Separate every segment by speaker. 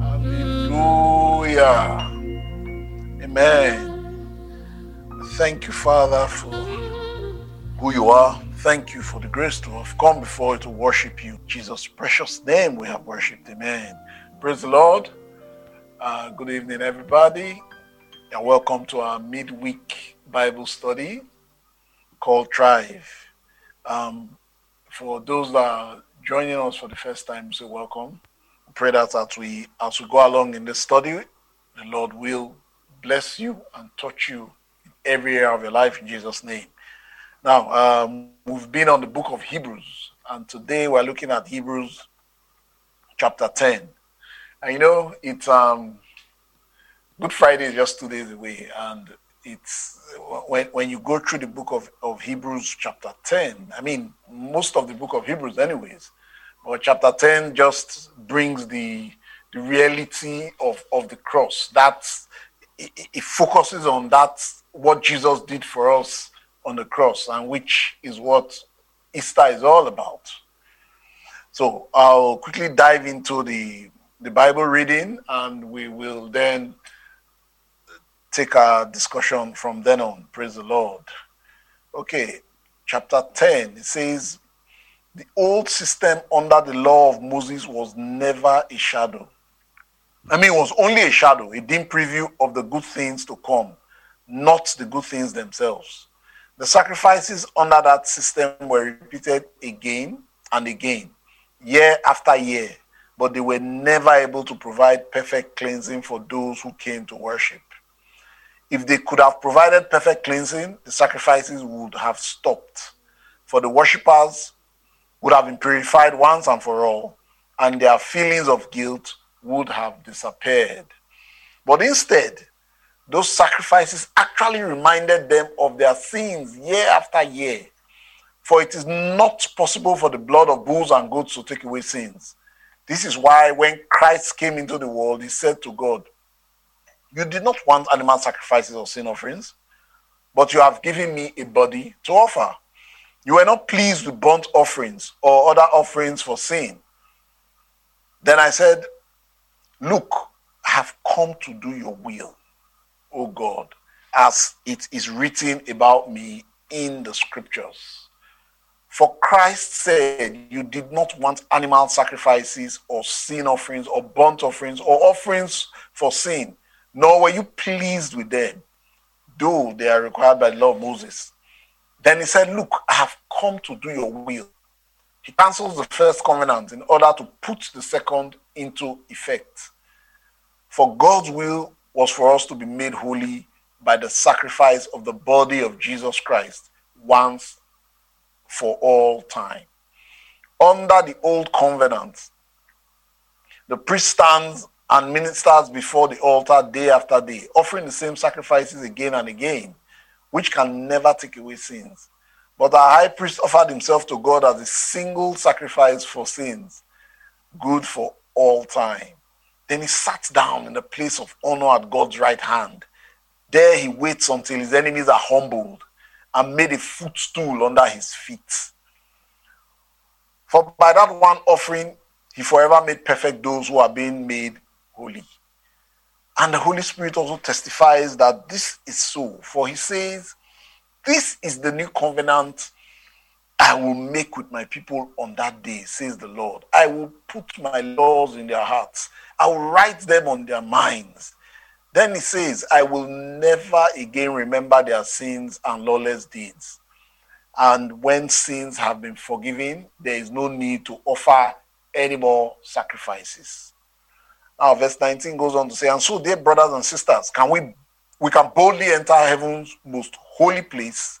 Speaker 1: Hallelujah. Amen. Thank you, Father, for you are. Thank you for the grace to have come before you to worship you. Jesus' precious name we have worshipped. Amen. Praise the Lord. Uh, good evening, everybody, and welcome to our midweek Bible study called Thrive. Um, for those that are joining us for the first time, say welcome pray that as we as we go along in this study, the Lord will bless you and touch you in every area of your life in Jesus' name. Now, um, we've been on the book of Hebrews, and today we're looking at Hebrews chapter 10. And you know, it's um Good Friday is just two days away, and it's when when you go through the book of, of Hebrews chapter 10, I mean most of the book of Hebrews anyways, but chapter 10 just brings the the reality of, of the cross. That's it, it focuses on that what Jesus did for us on the cross, and which is what Easter is all about. So I'll quickly dive into the the Bible reading, and we will then take our discussion from then on. Praise the Lord. Okay, chapter 10, it says, the old system under the law of Moses was never a shadow. I mean, it was only a shadow, a dim preview of the good things to come, not the good things themselves. The sacrifices under that system were repeated again and again, year after year, but they were never able to provide perfect cleansing for those who came to worship. If they could have provided perfect cleansing, the sacrifices would have stopped, for the worshippers would have been purified once and for all, and their feelings of guilt would have disappeared. But instead, those sacrifices actually reminded them of their sins year after year. For it is not possible for the blood of bulls and goats to take away sins. This is why when Christ came into the world, he said to God, You did not want animal sacrifices or sin offerings, but you have given me a body to offer. You were not pleased with burnt offerings or other offerings for sin. Then I said, Look, I have come to do your will, O God, as it is written about me in the scriptures. For Christ said, You did not want animal sacrifices or sin offerings or burnt offerings or offerings for sin, nor were you pleased with them, though they are required by the law of Moses. Then he said, Look, I have come to do your will. He cancels the first covenant in order to put the second into effect. For God's will was for us to be made holy by the sacrifice of the body of Jesus Christ once for all time. Under the old covenant, the priest stands and ministers before the altar day after day, offering the same sacrifices again and again, which can never take away sins. But our high priest offered himself to God as a single sacrifice for sins, good for all time. Then he sat down in the place of honor at God's right hand. There he waits until his enemies are humbled and made a footstool under his feet. For by that one offering, he forever made perfect those who are being made holy. And the Holy Spirit also testifies that this is so. For he says, This is the new covenant I will make with my people on that day, says the Lord. I will put my laws in their hearts, I will write them on their minds. Then he says, I will never again remember their sins and lawless deeds. And when sins have been forgiven, there is no need to offer any more sacrifices. Now, verse 19 goes on to say, And so, dear brothers and sisters, can we we can boldly enter heaven's most holy place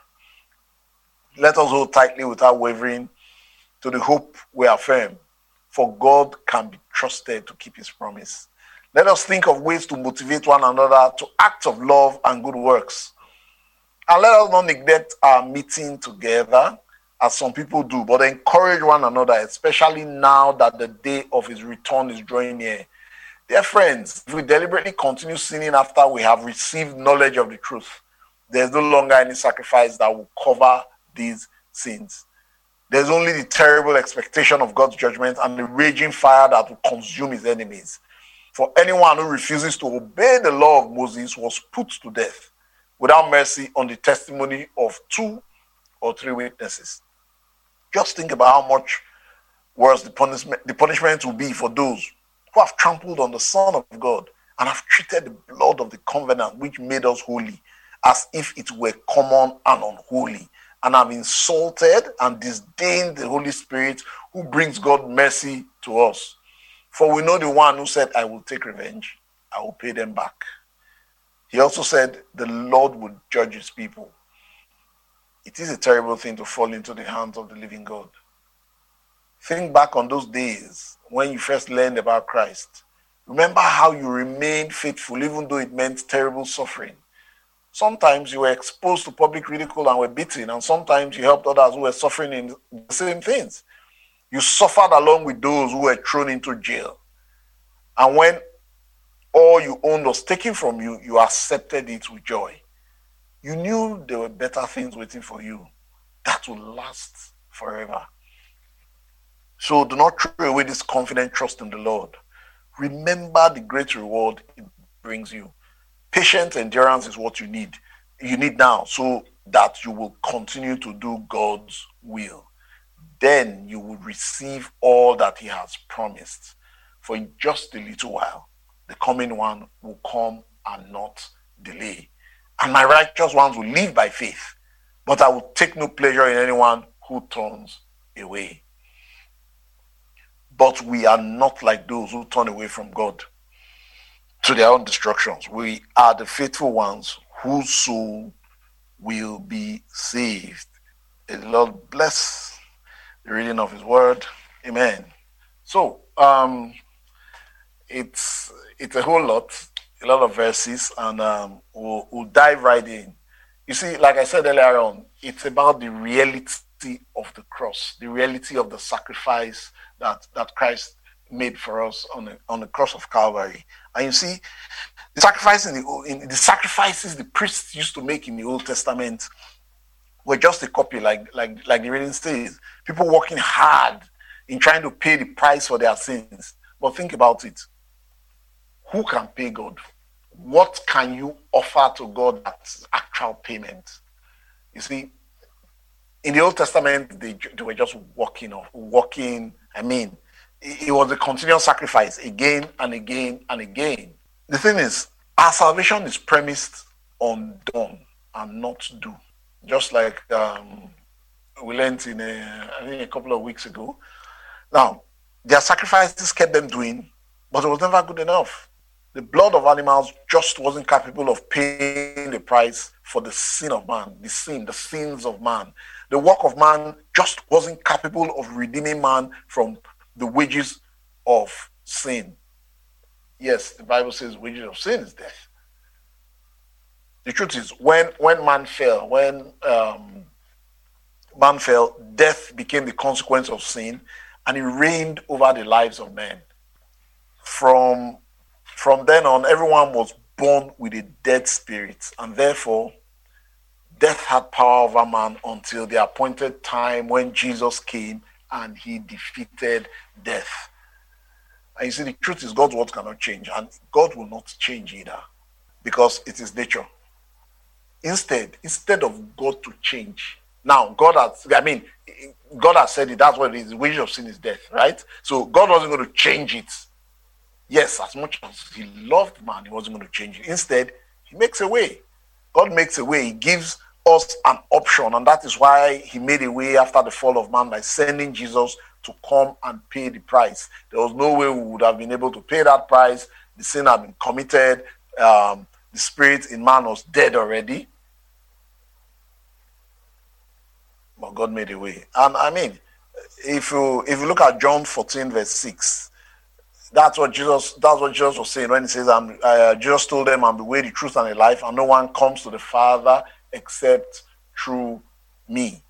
Speaker 1: Let us hold tightly without wavering to the hope we affirm, for God can be trusted to keep his promise. Let us think of ways to motivate one another to acts of love and good works. And let us not neglect our meeting together, as some people do, but encourage one another, especially now that the day of his return is drawing near. Dear friends, if we deliberately continue sinning after we have received knowledge of the truth, there's no longer any sacrifice that will cover these sins. There's only the terrible expectation of God's judgment and the raging fire that will consume his enemies. For anyone who refuses to obey the law of Moses was put to death without mercy on the testimony of two or three witnesses. Just think about how much worse the punishment, the punishment will be for those who have trampled on the Son of God and have treated the blood of the covenant which made us holy as if it were common and unholy and have insulted and disdained the Holy Spirit who brings God mercy to us. For we know the one who said, I will take revenge, I will pay them back. He also said, The Lord would judge his people. It is a terrible thing to fall into the hands of the living God. Think back on those days when you first learned about Christ. Remember how you remained faithful, even though it meant terrible suffering. Sometimes you were exposed to public ridicule and were beaten, and sometimes you helped others who were suffering in the same things. You suffered along with those who were thrown into jail. And when all you owned was taken from you, you accepted it with joy. You knew there were better things waiting for you that will last forever. So do not throw away this confident trust in the Lord. Remember the great reward it brings you. Patient endurance is what you need. You need now so that you will continue to do God's will. Then you will receive all that He has promised. For in just a little while, the coming one will come and not delay. And my righteous ones will live by faith. But I will take no pleasure in anyone who turns away. But we are not like those who turn away from God to their own destructions. We are the faithful ones whose soul will be saved. May the Lord bless the reading of His Word. Amen. So, um, it's it's a whole lot, a lot of verses, and um, we'll, we'll dive right in. You see, like I said earlier on, it's about the reality of the cross, the reality of the sacrifice that that Christ made for us on the on the cross of Calvary. And you see, the sacrifice in the, in the sacrifices the priests used to make in the Old Testament were just a copy, like like like the reading says. People working hard in trying to pay the price for their sins. But think about it. Who can pay God? What can you offer to God as actual payment? You see, in the Old Testament, they, they were just walking off, walking. I mean, it was a continuous sacrifice again and again and again. The thing is, our salvation is premised on done and not do. Just like um, we learned in a, I think a couple of weeks ago. Now, their sacrifices kept them doing, but it was never good enough. The blood of animals just wasn't capable of paying the price for the sin of man, the sin, the sins of man. The work of man just wasn't capable of redeeming man from the wages of sin. Yes, the Bible says wages of sin is death. The truth is, when when man fell, when um, man fell, death became the consequence of sin, and it reigned over the lives of men. From from then on, everyone was born with a dead spirit, and therefore, death had power over man until the appointed time when Jesus came and he defeated death. And you see, the truth is, God's word cannot change, and God will not change either because it is nature. Instead, instead of God to change, now God has, I mean, God has said it, that's what it is. The wages of sin is death, right? So God wasn't going to change it. Yes, as much as he loved man, he wasn't going to change it. Instead, he makes a way. God makes a way. He gives us an option, and that is why he made a way after the fall of man by sending Jesus to come and pay the price. There was no way we would have been able to pay that price. The sin had been committed. Um, the spirit in man was dead already. But God made a way. And I mean, if you if you look at John 14, verse 6, that's what Jesus that's what Jesus was saying when he says, I'm uh, Jesus told them, I'm the way, the truth, and the life, and no one comes to the Father except through me.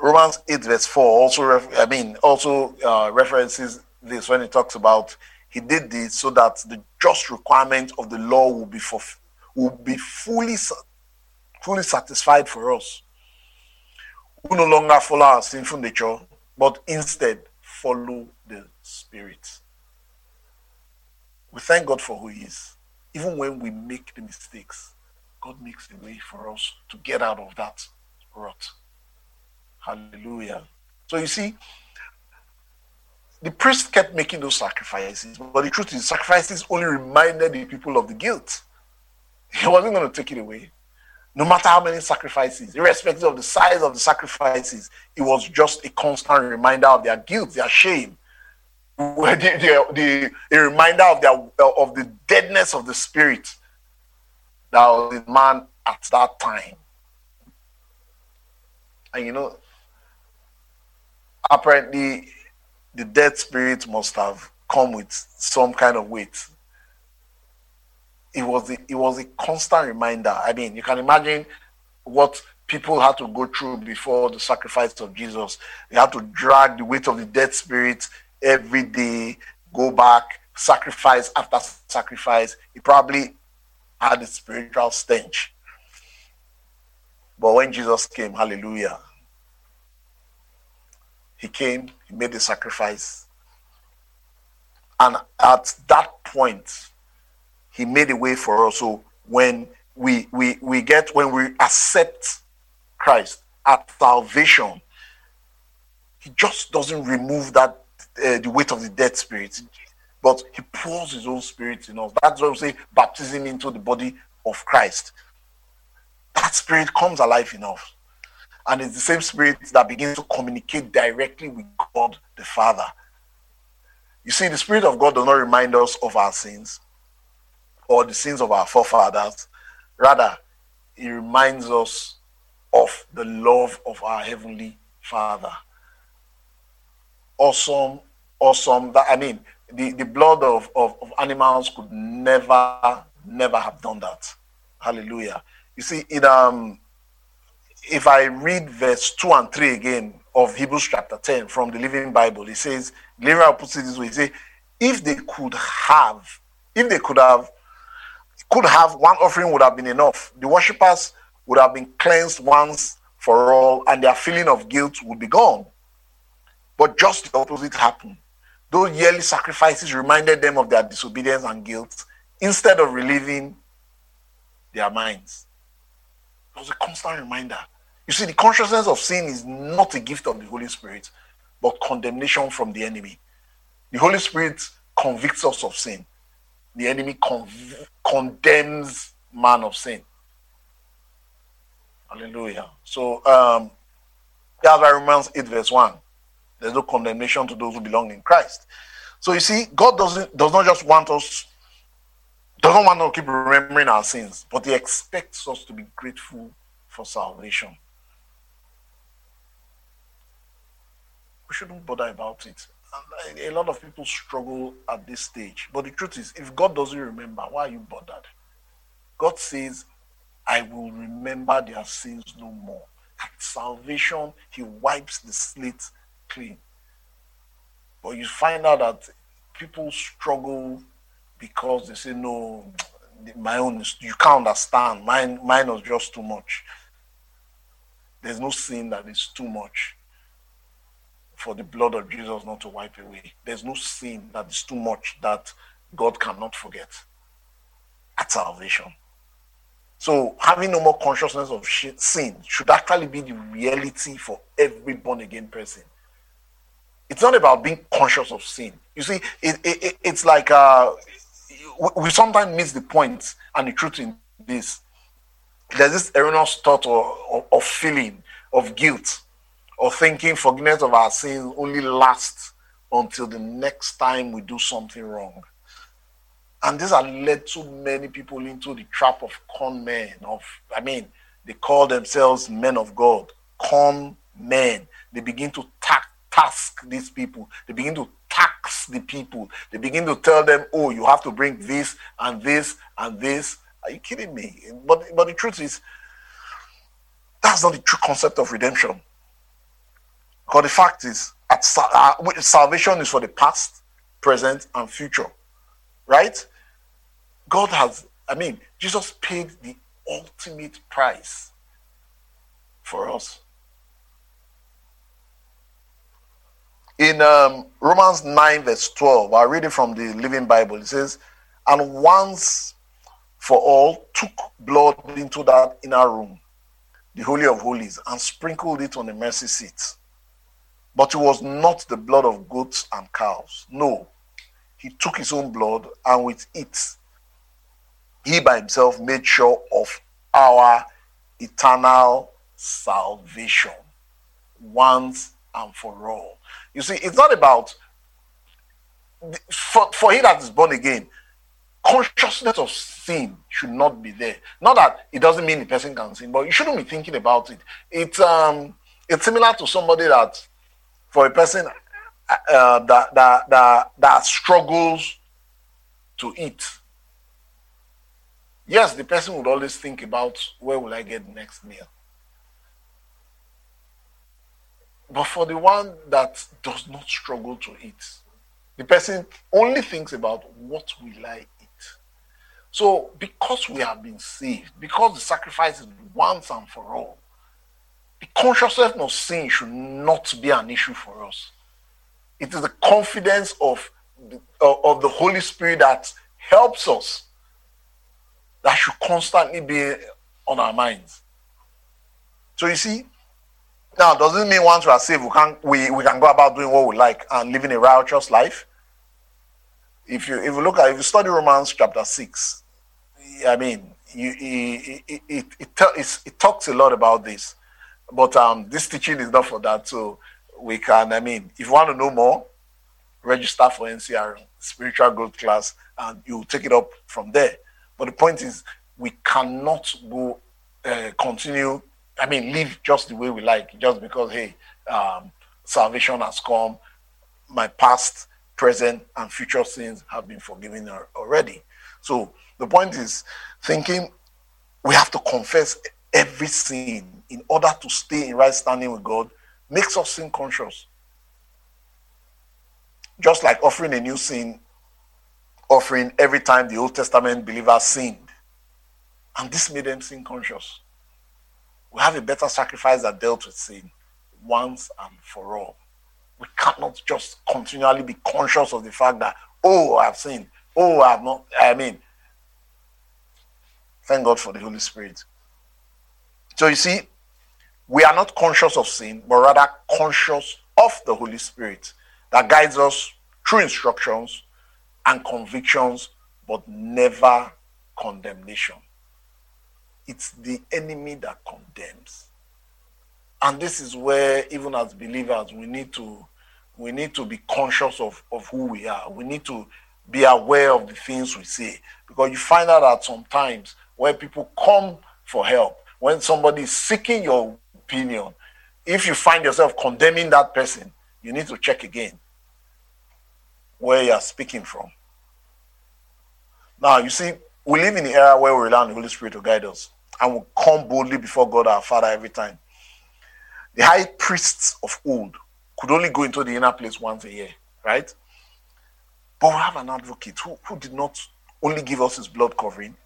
Speaker 1: Romans 8, verse 4 also ref- I mean also uh, references this when he talks about he did this so that the just requirement of the law will be for will be fully fully satisfied for us who no longer follow our sinful nature but instead follow the spirit we thank god for who he is even when we make the mistakes god makes a way for us to get out of that rut hallelujah so you see the priest kept making those sacrifices, but the truth is, sacrifices only reminded the people of the guilt. He wasn't going to take it away. No matter how many sacrifices, irrespective of the size of the sacrifices, it was just a constant reminder of their guilt, their shame, the, the, the, a reminder of, their, of the deadness of the spirit that was in man at that time. And you know, apparently, the dead spirit must have come with some kind of weight. It was a, it was a constant reminder. I mean, you can imagine what people had to go through before the sacrifice of Jesus. They had to drag the weight of the dead spirit every day, go back, sacrifice after sacrifice. He probably had a spiritual stench. But when Jesus came, hallelujah, he came, he made the sacrifice. And at that point, he made a way for us. So when we we we get when we accept Christ at salvation, he just doesn't remove that uh, the weight of the dead spirit, but he pours his own spirit in us. That's why we say baptism into the body of Christ. That spirit comes alive enough and it's the same spirit that begins to communicate directly with God the Father. You see, the Spirit of God does not remind us of our sins or the sins of our forefathers. Rather, it reminds us of the love of our Heavenly Father. Awesome, awesome. That I mean, the, the blood of, of, of animals could never, never have done that. Hallelujah. You see, um if I read verse 2 and 3 again of Hebrews chapter 10 from the Living Bible, it says, Living puts it this way, he says, if they could have, if they could have, could have one offering would have been enough. The worshippers would have been cleansed once for all, and their feeling of guilt would be gone. But just the opposite happened. Those yearly sacrifices reminded them of their disobedience and guilt instead of relieving their minds. It was a constant reminder. You see, the consciousness of sin is not a gift of the Holy Spirit, but condemnation from the enemy. The Holy Spirit convicts us of sin. The enemy conv- condemns man of sin. Hallelujah. So, um, that's why Romans 8, verse 1. There's no condemnation to those who belong in Christ. So you see, God doesn't does not just want us, doesn't want to keep remembering our sins, but He expects us to be grateful for salvation. we shouldn't bother about it. A lot of people struggle at this stage. But the truth is, if God doesn't remember, why are you bothered? God says, I will remember their sins no more. At salvation, He wipes the slate clean. But you find out that people struggle because they say, No, my own is, you can't understand. Mine, mine was just too much. There's no sin that is too much for the blood of Jesus not to wipe away. There's no sin that is too much that God cannot forget at salvation. So, having no more consciousness of sin should actually be the reality for every born again person. It's not about being conscious of sin. You see, it, it, it's like uh, we sometimes miss the point and the truth in this. there's this erroneous thought or, or, or feeling of guilt or thinking forgiveness of our sins only lasts until the next time we do something wrong. And this has led so many people into the trap of con men. Of I mean, they call themselves men of God, con men. They begin to ta- task these people. They begin to tax the people. They begin to tell them, "Oh, you have to bring this and this and this." Are you kidding me? But but the truth is, that's not the true concept of redemption. Because the fact is, at, uh, salvation is for the past, present, and future. Right? God has, I mean, Jesus paid the ultimate price for us. In um, Romans 9, verse 12, I read it from the Living Bible. It says, And once for all took blood into that inner room, the Holy of Holies, and sprinkled it on the mercy seat. But it was not the blood of goats and cows. No. He took his own blood, and with it, he by himself made sure of our eternal salvation once and for all. You see, it's not about for, for he that is born again, consciousness of sin should not be there. Not that it doesn't mean the person can sin, but you shouldn't be thinking about it. It's um it's similar to somebody that for a person uh, that, that, that, that struggles to eat. Yes, the person would always think about where will I get the next meal. But for the one that does not struggle to eat, the person only thinks about what will I eat. So, because we have been saved, because the sacrifice is once and for all, the consciousness of sin should not be an issue for us. It is the confidence of the, uh, of the Holy Spirit that helps us that should constantly be on our minds. So you see, now does this mean once we are saved, we can we, we can go about doing what we like and living a righteous life? If you if you look at if you study Romans chapter six, I mean, you, it, it, it, it, it talks a lot about this. But um, this teaching is not for that. So we can, I mean, if you want to know more, register for NCR spiritual growth class and you take it up from there. But the point is, we cannot go uh, continue, I mean, live just the way we like, just because, hey, um, salvation has come, my past, present, and future sins have been forgiven already. So the point is, thinking we have to confess every sin in order to stay in right standing with God makes us sin conscious. Just like offering a new sin offering every time the Old Testament believers sinned. And this made them sin conscious. We have a better sacrifice that dealt with sin once and for all. We cannot just continually be conscious of the fact that, oh, I've sinned. Oh, I've not. I mean, thank God for the Holy Spirit. So you see, we are not conscious of sin, but rather conscious of the Holy Spirit that guides us through instructions and convictions, but never condemnation. It's the enemy that condemns. And this is where, even as believers, we need to we need to be conscious of, of who we are. We need to be aware of the things we say. Because you find out that sometimes when people come for help, when somebody is seeking your opinion. If you find yourself condemning that person, you need to check again where you are speaking from. Now, you see, we live in the era where we rely on the Holy Spirit to guide us and we come boldly before God our Father every time. The high priests of old could only go into the inner place once a year, right? But we have an advocate who, who did not only give us his blood covering,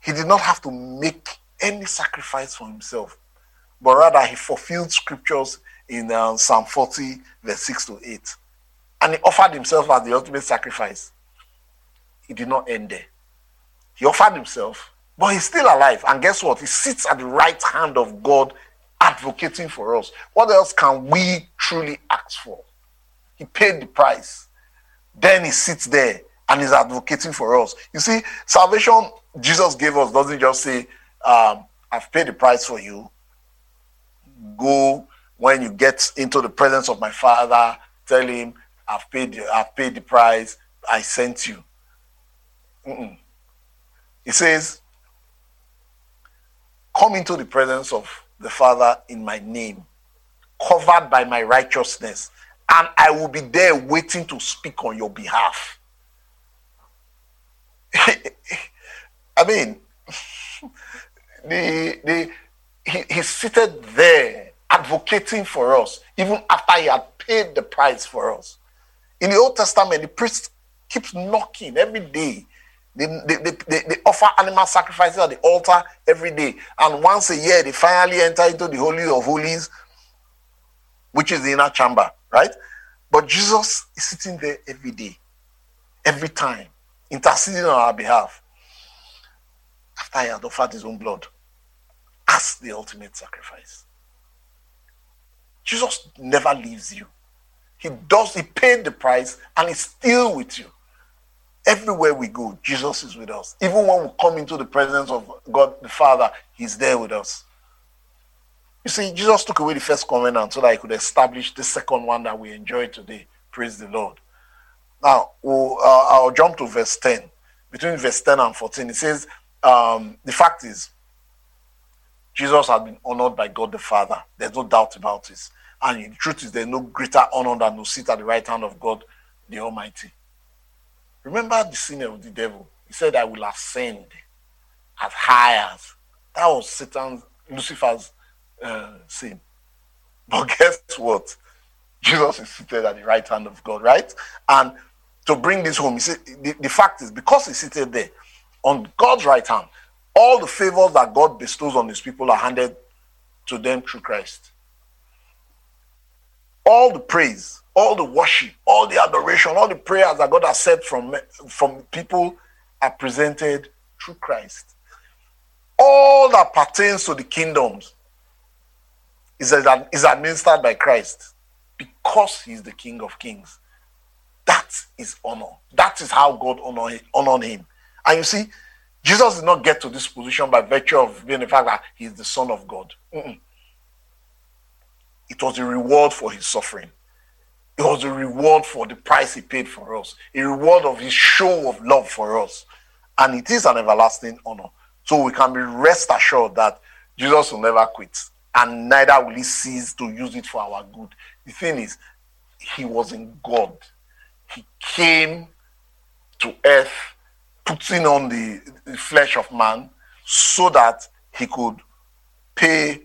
Speaker 1: he did not have to make any sacrifice for himself but rather he fulfilled scriptures in uh, Psalm 40, verse 6 to 8. And he offered himself as the ultimate sacrifice. He did not end there. He offered himself, but he's still alive. And guess what? He sits at the right hand of God, advocating for us. What else can we truly ask for? He paid the price. Then he sits there and is advocating for us. You see, salvation Jesus gave us doesn't just say, um, I've paid the price for you. Go when you get into the presence of my father, tell him, I've paid, I've paid the price, I sent you. Mm-mm. He says, Come into the presence of the Father in my name, covered by my righteousness, and I will be there waiting to speak on your behalf. I mean, the, the, he, he's seated there advocating for us, even after he had paid the price for us. In the Old Testament, the priest keeps knocking every day. They, they, they, they, offer animal sacrifices at the altar every day. And once a year, they finally enter into the Holy of Holies, which is the inner chamber, right? But Jesus is sitting there every day, every time, interceding on our behalf after he had offered his own blood as the ultimate sacrifice. Jesus never leaves you. He does, he paid the price and he's still with you. Everywhere we go, Jesus is with us. Even when we come into the presence of God the Father, he's there with us. You see, Jesus took away the first covenant so that he could establish the second one that we enjoy today. Praise the Lord. Now, we'll, uh, I'll jump to verse 10. Between verse 10 and 14, it says, um, the fact is, Jesus has been honored by God the Father. There's no doubt about this. And the truth is, there's no greater honor than to sit at the right hand of God the Almighty. Remember the sin of the devil. He said, I will ascend as high as. That was Satan's, Lucifer's uh, sin. But guess what? Jesus is seated at the right hand of God, right? And to bring this home, said, the, the fact is, because he's seated there on God's right hand, all the favors that God bestows on his people are handed to them through Christ. All the praise, all the worship, all the adoration, all the prayers that God has said from, from people are presented through Christ. All that pertains to the kingdoms is, is administered by Christ because he's the King of Kings. That is honor. That is how God honored honor him. And you see, Jesus did not get to this position by virtue of being the fact that he's the Son of God. Mm-mm. It was a reward for his suffering. It was a reward for the price he paid for us, a reward of his show of love for us. And it is an everlasting honor. So we can be rest assured that Jesus will never quit, and neither will he cease to use it for our good. The thing is, he was in God. He came to earth putting on the, the flesh of man so that he could pay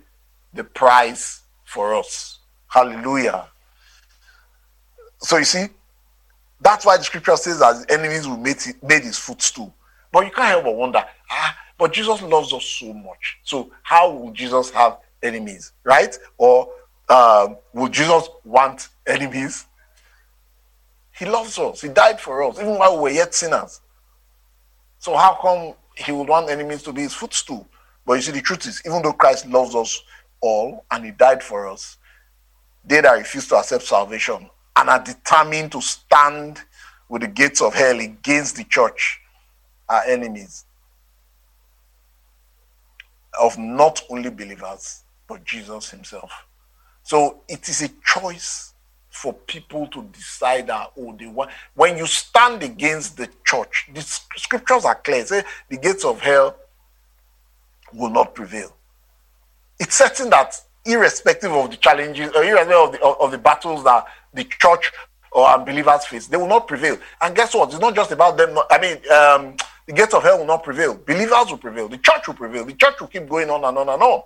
Speaker 1: the price for us. Hallelujah. So you see, that's why the scripture says that enemies will make it, made his footstool. But you can't help but wonder, ah, but Jesus loves us so much. So how will Jesus have enemies, right? Or um, will Jesus want enemies? He loves us. He died for us, even while we were yet sinners. So how come he would want enemies to be his footstool? But you see, the truth is, even though Christ loves us all and he died for us, they that refuse to accept salvation and are determined to stand with the gates of hell against the church are enemies of not only believers, but Jesus himself. So it is a choice for people to decide that oh they want when you stand against the church the scriptures are clear. Say the gates of hell will not prevail it's certain that irrespective of the challenges or irrespective of the, of, of the battles that the church or unbelievers face they will not prevail. And guess what? It's not just about them not, i mean um, the gates of hell will not prevail. Believers will prevail. The church will prevail. The church will keep going on and on and on.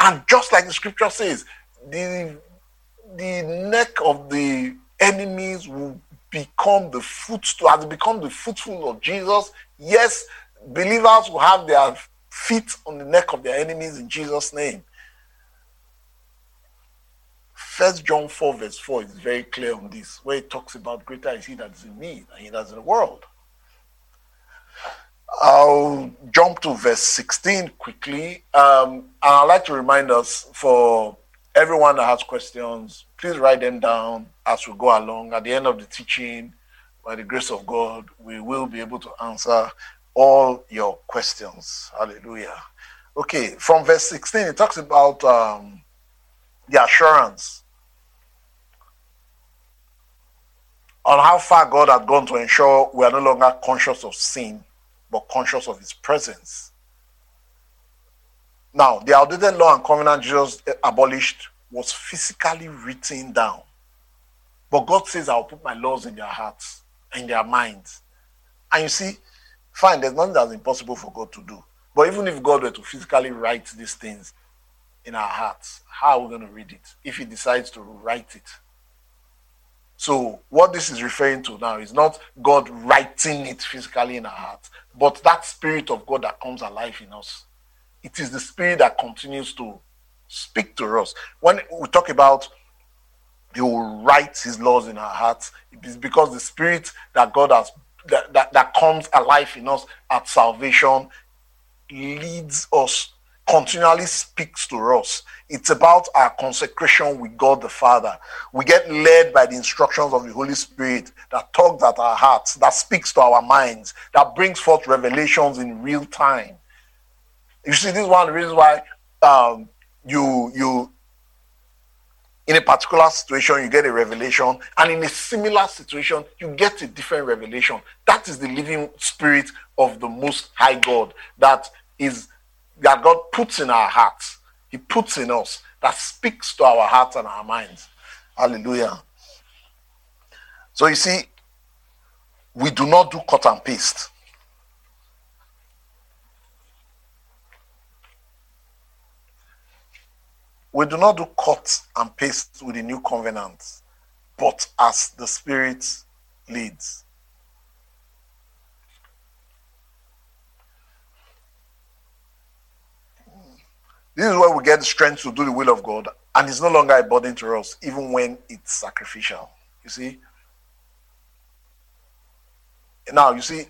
Speaker 1: And just like the scripture says the the neck of the enemies will become the footstool, has become the footstool of Jesus. Yes, believers will have their feet on the neck of their enemies in Jesus' name. First John 4, verse 4 is very clear on this, where it talks about greater is he that is in me than he that is in the world. I'll jump to verse 16 quickly. Um, and I'd like to remind us for Everyone that has questions, please write them down as we go along. At the end of the teaching, by the grace of God, we will be able to answer all your questions. Hallelujah. Okay, from verse 16, it talks about um, the assurance on how far God had gone to ensure we are no longer conscious of sin, but conscious of His presence. Now, the outdated law and covenant Jesus abolished was physically written down. But God says, I'll put my laws in their hearts and their minds. And you see, fine, there's nothing that's impossible for God to do. But even if God were to physically write these things in our hearts, how are we going to read it if He decides to write it? So, what this is referring to now is not God writing it physically in our hearts, but that Spirit of God that comes alive in us. It is the Spirit that continues to speak to us. When we talk about he will write his laws in our hearts, it is because the Spirit that God has that, that, that comes alive in us at salvation leads us, continually speaks to us. It's about our consecration with God the Father. We get led by the instructions of the Holy Spirit that tugs at our hearts, that speaks to our minds, that brings forth revelations in real time. You see, this is one of the reasons why um, you you in a particular situation you get a revelation and in a similar situation you get a different revelation that is the living spirit of the most high god that is that God puts in our hearts. He puts in us that speaks to our hearts and our minds. Hallelujah. So you see, we do not do cut and paste. We do not do cut and paste with the new covenant, but as the Spirit leads. This is where we get the strength to do the will of God, and it's no longer a burden to us, even when it's sacrificial. You see? Now, you see,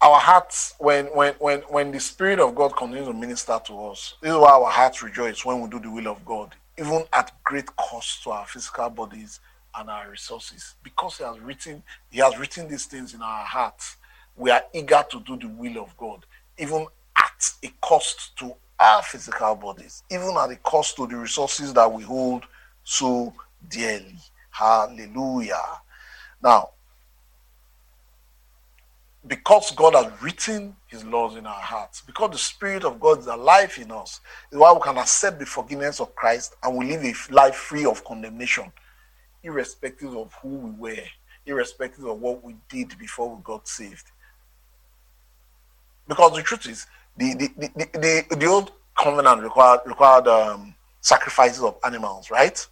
Speaker 1: our hearts, when when when when the Spirit of God continues to minister to us, this is why our hearts rejoice when we do the will of God, even at great cost to our physical bodies and our resources. Because He has written, He has written these things in our hearts. We are eager to do the will of God, even at a cost to our physical bodies, even at the cost to the resources that we hold so dearly. Hallelujah. Now, because God has written his laws in our hearts, because the Spirit of God is alive in us, is why we can accept the forgiveness of Christ and we live a life free of condemnation, irrespective of who we were, irrespective of what we did before we got saved. Because the truth is, the the, the, the, the old covenant required required um, sacrifices of animals, right?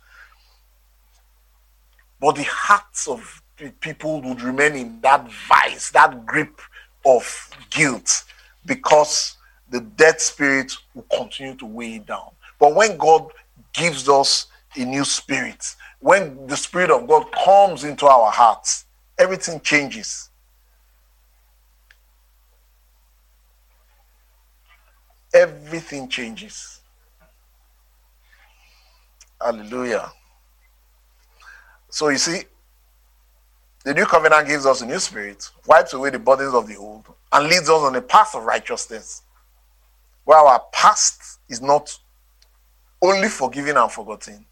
Speaker 1: But the hearts of people would remain in that vice, that grip of guilt, because the dead spirit will continue to weigh down. But when God gives us a new spirit, when the spirit of God comes into our hearts, everything changes. everything changes. Hallelujah. So you see, the new covenant gives us a new spirit, wipes away the burdens of the old, and leads us on a path of righteousness. Where our past is not only forgiven and forgotten,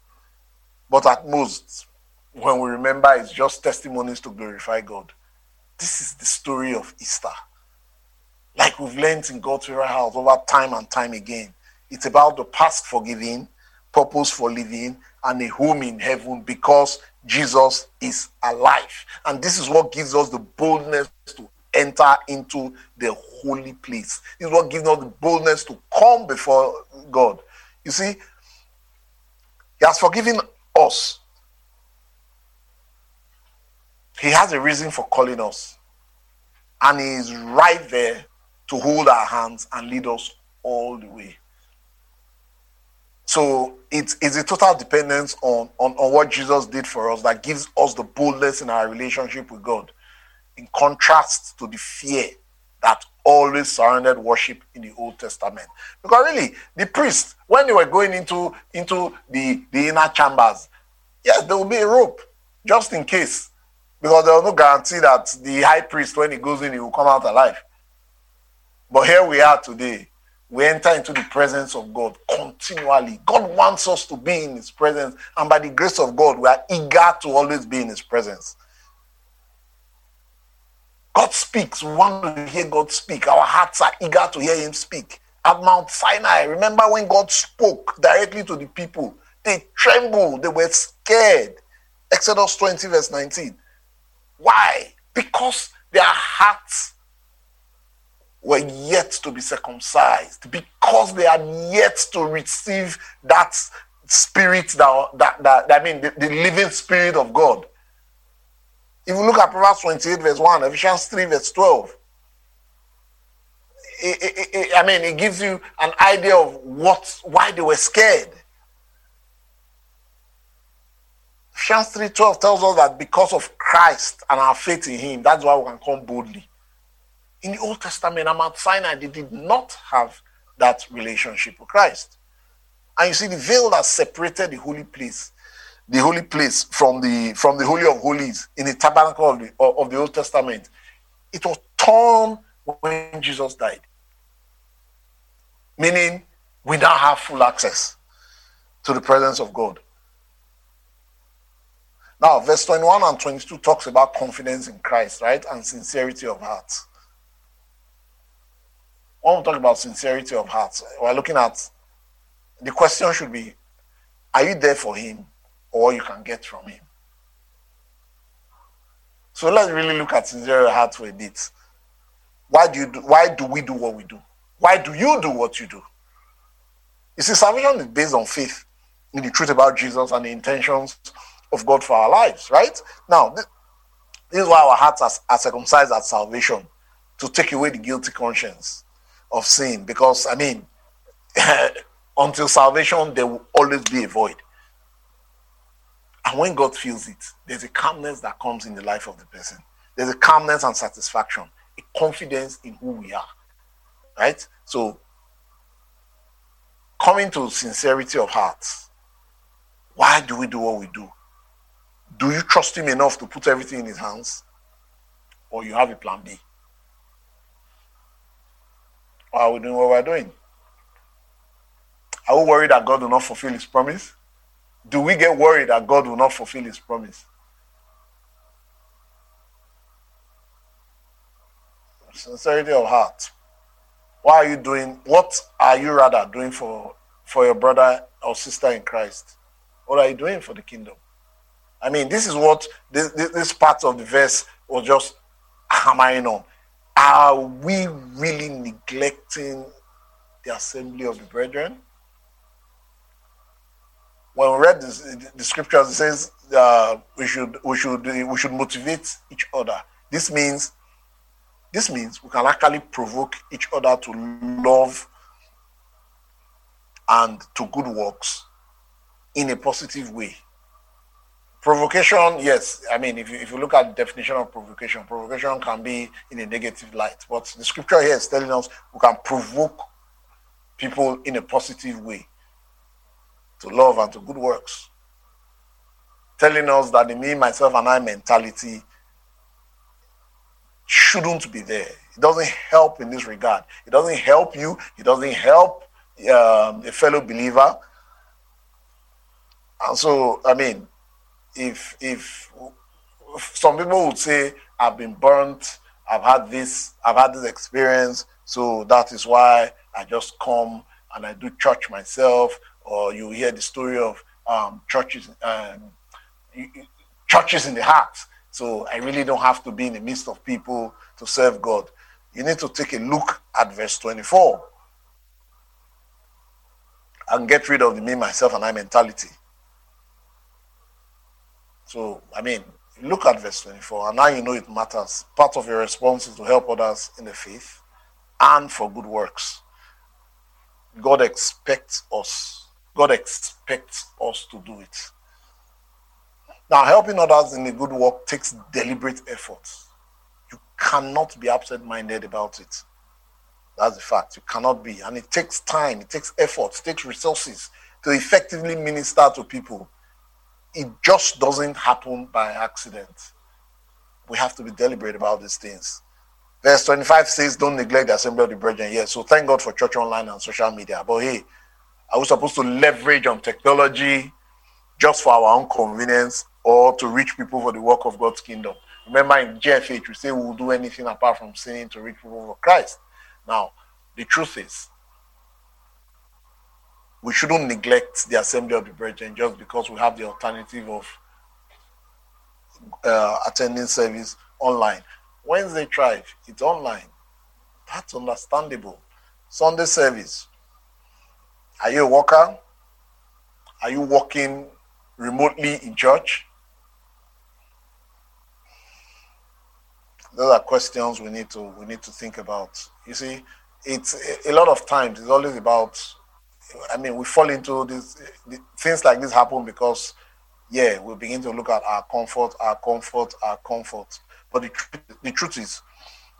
Speaker 1: but at most, when we remember, it's just testimonies to glorify God. This is the story of Easter. Like we've learned in God's house over time and time again. It's about the past forgiving, purpose for living, and a home in heaven because Jesus is alive. And this is what gives us the boldness to enter into the holy place. This is what gives us the boldness to come before God. You see, He has forgiven us. He has a reason for calling us. And He is right there to hold our hands and lead us all the way. So it's, a total dependence on, on, on what Jesus did for us that gives us the boldness in our relationship with God, in contrast to the fear that always surrounded worship in the Old Testament. Because really, the priests, when they were going into, into the, the inner chambers, yes, there will be a rope, just in case. Because there was no guarantee that the high priest, when he goes in, he will come out alive. But here we are today we enter into the presence of God continually. God wants us to be in His presence, and by the grace of God, we are eager to always be in His presence. God speaks. We want to hear God speak. Our hearts are eager to hear Him speak. At Mount Sinai, remember when God spoke directly to the people? They trembled, they were scared. Exodus 20, verse 19. Why? Because their hearts were yet to be circumcised, because they had yet to receive that spirit that, that, that I mean, the, the living spirit of God. If you look at Proverbs 28, verse 1, Ephesians 3, verse 12, it, it, it, I mean, it gives you an idea of what, why they were scared. Ephesians 3:12 tells us that because of Christ and our faith in Him, that's why we can come boldly. In the Old Testament, at Mount Sinai, they did not have that relationship with Christ. And you see, the veil that separated the holy place, the holy place from the from the holy of holies in the tabernacle of the, of the Old Testament, it was torn when Jesus died. Meaning, we now have full access to the presence of God. Now, verse 21 and 22 talks about confidence in Christ, right? And sincerity of heart. When we talk about sincerity of heart, we're looking at the question should be are you there for him or you can get from him? So let's really look at sincerity of heart for a bit. Why do you do, why do we do what we do? Why do you do what you do? You see, salvation is based on faith in the truth about Jesus and the intentions of God for our lives, right? Now, this, is why our hearts are, are circumcised at salvation to take away the guilty conscience of sin. Because, I mean, until salvation, there will always be a void. And when God feels it, there's a calmness that comes in the life of the person. There's a calmness and satisfaction, a confidence in who we are. Right? So, coming to sincerity of heart, why do we do what we do? Do you trust him enough to put everything in his hands? Or you have a plan B? Or are we doing what we're doing? Are we worried that God will not fulfill his promise? Do we get worried that God will not fulfill his promise? Sincerity of heart. Why are you doing what are you rather doing for for your brother or sister in Christ? What are you doing for the kingdom? I mean, this is what this, this part of the verse was just hammering on. Are we really neglecting the assembly of the brethren? When we read this, the scriptures, it says uh, we should we should we should motivate each other. This means this means we can actually provoke each other to love and to good works in a positive way. Provocation, yes. I mean, if you, if you look at the definition of provocation, provocation can be in a negative light. But the scripture here is telling us we can provoke people in a positive way to love and to good works. Telling us that the me, myself, and I mentality shouldn't be there. It doesn't help in this regard. It doesn't help you. It doesn't help um, a fellow believer. And so, I mean, if if some people would say I've been burnt, I've had this, I've had this experience, so that is why I just come and I do church myself, or you hear the story of um, churches, um, churches in the heart. So I really don't have to be in the midst of people to serve God. You need to take a look at verse 24 and get rid of the me, myself, and I mentality. So, I mean, look at verse 24, and now you know it matters. Part of your response is to help others in the faith and for good works. God expects us. God expects us to do it. Now, helping others in a good work takes deliberate effort. You cannot be absent minded about it. That's the fact. You cannot be. And it takes time, it takes effort, it takes resources to effectively minister to people it just doesn't happen by accident. We have to be deliberate about these things. Verse 25 says, Don't neglect the assembly of the brethren. Yes, so thank God for church online and social media. But hey, are we supposed to leverage on technology just for our own convenience or to reach people for the work of God's kingdom? Remember in GFH, we say we'll do anything apart from sinning to reach people for Christ. Now, the truth is, we shouldn't neglect the assembly of the brethren just because we have the alternative of uh, attending service online. Wednesday Thrive, it's online. That's understandable. Sunday service. Are you a worker? Are you working remotely in church? Those are questions we need to we need to think about. You see, it's a lot of times it's always about I mean, we fall into this things like this happen because, yeah, we begin to look at our comfort, our comfort, our comfort. But the, the truth is,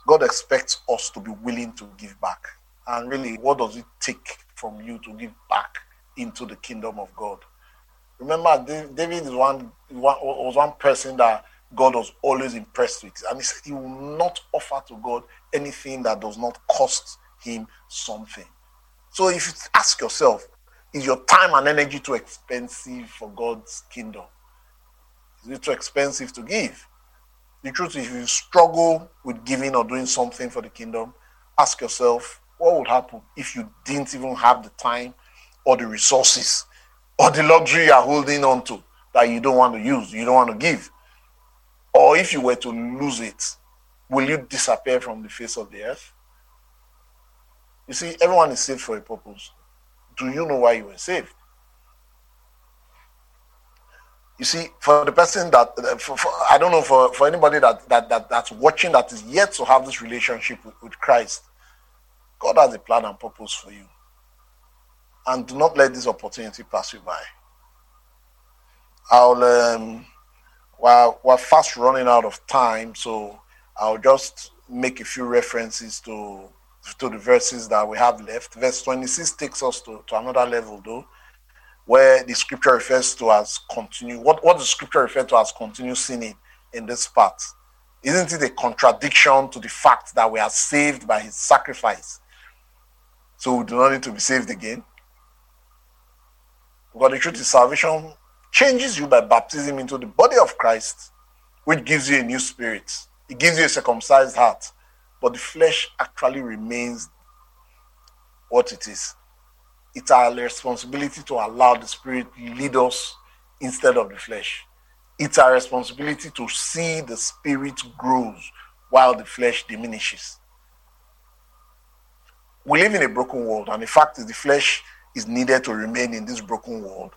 Speaker 1: God expects us to be willing to give back. And really, what does it take from you to give back into the kingdom of God? Remember, David is one, was one person that God was always impressed with. And he said he will not offer to God anything that does not cost him something. So if you ask yourself, is your time and energy too expensive for God's kingdom? Is it too expensive to give? The truth is, if you struggle with giving or doing something for the kingdom, ask yourself, what would happen if you didn't even have the time or the resources or the luxury you're holding on to that you don't want to use, you don't want to give? Or if you were to lose it, will you disappear from the face of the earth? You see, everyone is saved for a purpose. Do you know why you were saved? You see, for the person that, for, for, I don't know, for, for anybody that, that, that that's watching that is yet to have this relationship with, with Christ, God has a plan and purpose for you. And do not let this opportunity pass you by. I'll, um, well, we're fast running out of time, so I'll just make a few references to to the verses that we have left. Verse 26 takes us to, to another level, though, where the scripture refers to as continue. What, what the scripture refers to as continue sinning in this part? Isn't it a contradiction to the fact that we are saved by his sacrifice? So we do not need to be saved again. But the truth is, salvation changes you by baptism into the body of Christ, which gives you a new spirit. It gives you a circumcised heart but the flesh actually remains what it is. It's our responsibility to allow the Spirit to lead us instead of the flesh. It's our responsibility to see the Spirit grows while the flesh diminishes. We live in a broken world, and the fact is, the flesh is needed to remain in this broken world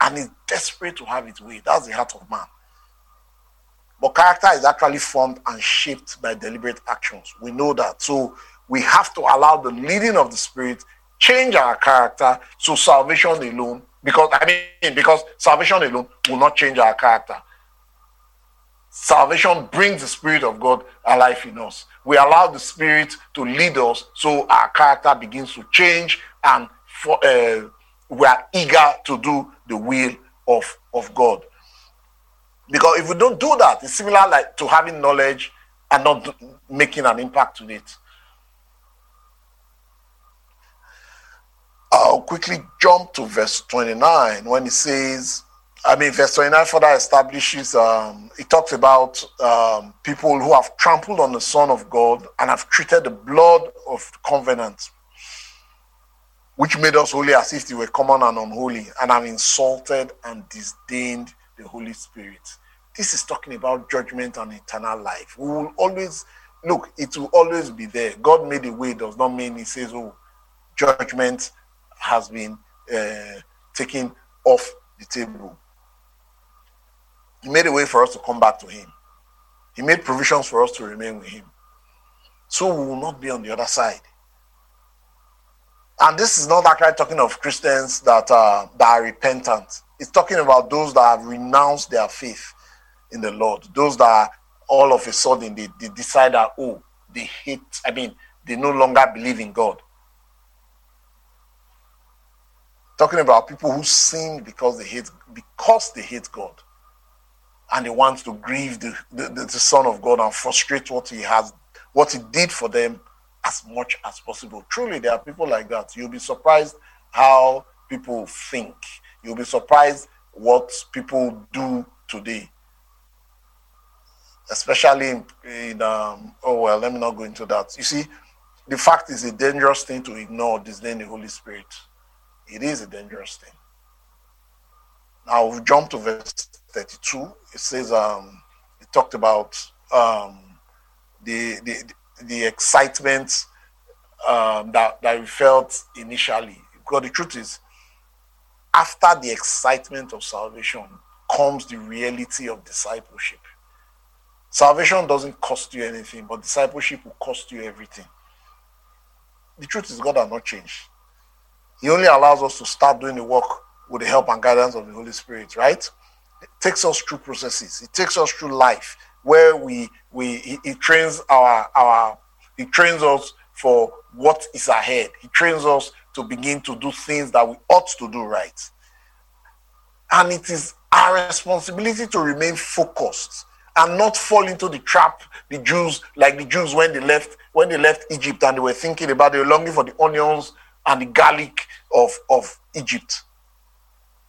Speaker 1: and is desperate to have its way. That's the heart of man. But character is actually formed and shaped by deliberate actions. We know that. So we have to allow the leading of the Spirit change our character so salvation alone, because I mean, because salvation alone will not change our character. Salvation brings the Spirit of God alive in us. We allow the Spirit to lead us so our character begins to change and for, uh, we are eager to do the will of, of God. Because if we don't do that, it's similar like to having knowledge and not making an impact with it. I'll quickly jump to verse 29 when it says, I mean, verse 29 further establishes, um, it talks about um, people who have trampled on the Son of God and have treated the blood of the covenant, which made us holy as if they were common and unholy, and have insulted and disdained the Holy Spirit. This is talking about judgment and eternal life. We will always look, it will always be there. God made a way, does not mean He says, Oh, judgment has been uh, taken off the table. He made a way for us to come back to Him, He made provisions for us to remain with Him. So we will not be on the other side. And this is not actually talking of Christians that, uh, that are repentant. It's talking about those that have renounced their faith in the Lord. Those that all of a sudden they, they decide that, oh, they hate, I mean, they no longer believe in God. Talking about people who sin because they hate because they hate God. And they want to grieve the, the, the Son of God and frustrate what he has what he did for them as much as possible. Truly, there are people like that. You'll be surprised how people think. You'll be surprised what people do today. Especially in, in um, oh well, let me not go into that. You see, the fact is a dangerous thing to ignore, disdain the Holy Spirit. It is a dangerous thing. Now we jump to verse 32. It says, um, it talked about um, the, the, the excitement um, that, that we felt initially. Because the truth is, after the excitement of salvation comes the reality of discipleship. Salvation doesn't cost you anything, but discipleship will cost you everything. The truth is, God has not changed. He only allows us to start doing the work with the help and guidance of the Holy Spirit, right? It takes us through processes. It takes us through life where we we he trains our our he trains us for what is ahead. He trains us to begin to do things that we ought to do right. And it is our responsibility to remain focused and not fall into the trap the Jews, like the Jews when they left, when they left Egypt and they were thinking about they were longing for the onions and the garlic of, of Egypt.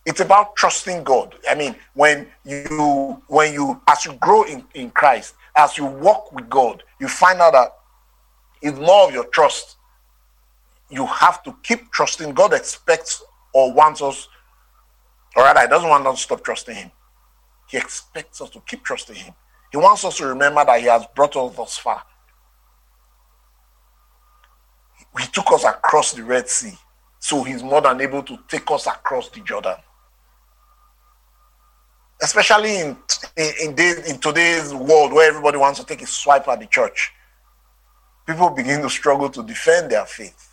Speaker 1: It's about trusting God. I mean, when you when you as you grow in, in Christ, as you walk with God, you find out that it's more of your trust. You have to keep trusting. God expects or wants us, or rather, He doesn't want us to stop trusting Him. He expects us to keep trusting Him. He wants us to remember that He has brought us thus far. He took us across the Red Sea, so He's more than able to take us across the Jordan especially in in, in, this, in today's world where everybody wants to take a swipe at the church, people begin to struggle to defend their faith.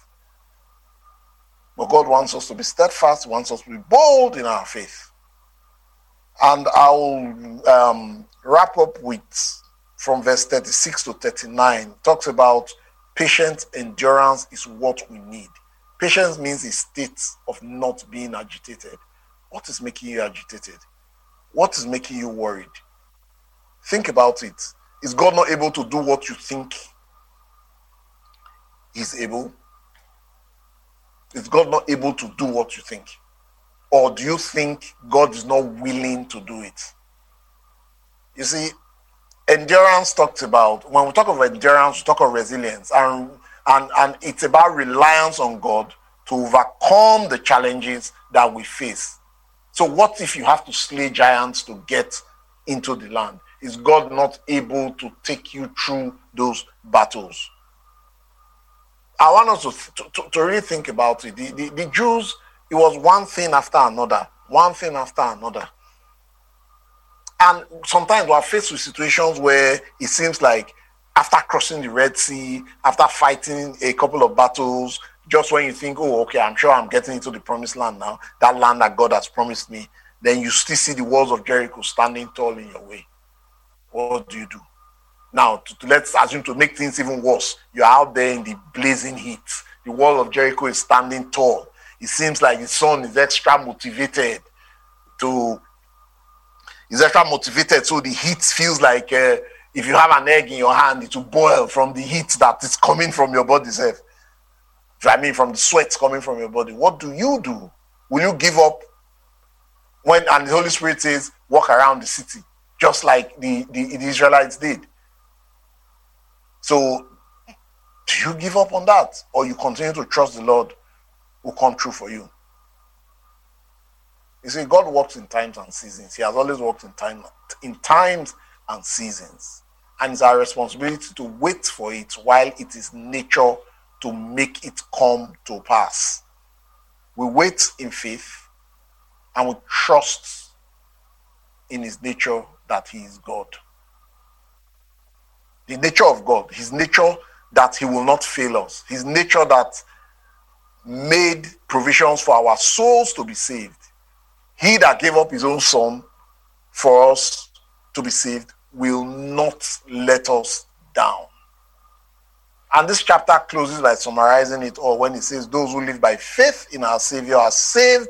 Speaker 1: But God wants us to be steadfast, wants us to be bold in our faith. And I'll um, wrap up with from verse 36 to 39, talks about patient endurance is what we need. Patience means a state of not being agitated. What is making you agitated? What is making you worried? Think about it. Is God not able to do what you think He's able? Is God not able to do what you think? Or do you think God is not willing to do it? You see, endurance talks about, when we talk of endurance, we talk of resilience, and, and, and it's about reliance on God to overcome the challenges that we face. So, what if you have to slay giants to get into the land? Is God not able to take you through those battles? I want us to, to, to really think about it. The, the, the Jews, it was one thing after another, one thing after another. And sometimes we are faced with situations where it seems like after crossing the Red Sea, after fighting a couple of battles, just when you think, oh, okay, I'm sure I'm getting into the promised land now, that land that God has promised me, then you still see the walls of Jericho standing tall in your way. What do you do? Now, to, to, let's assume to make things even worse, you're out there in the blazing heat. The wall of Jericho is standing tall. It seems like the sun is extra motivated to, is extra motivated, so the heat feels like uh, if you have an egg in your hand, it will boil from the heat that is coming from your body self. I mean, from the sweat coming from your body. What do you do? Will you give up when and the Holy Spirit says, walk around the city, just like the, the, the Israelites did? So, do you give up on that? Or you continue to trust the Lord will come true for you? You see, God works in times and seasons. He has always worked in time in times and seasons. And it's our responsibility to wait for it while it is nature to make it come to pass. We wait in faith and we trust in his nature that he is God. The nature of God, his nature that he will not fail us, his nature that made provisions for our souls to be saved. He that gave up his own son for us to be saved will not let us down. And this chapter closes by summarizing it all when it says, Those who live by faith in our Savior are saved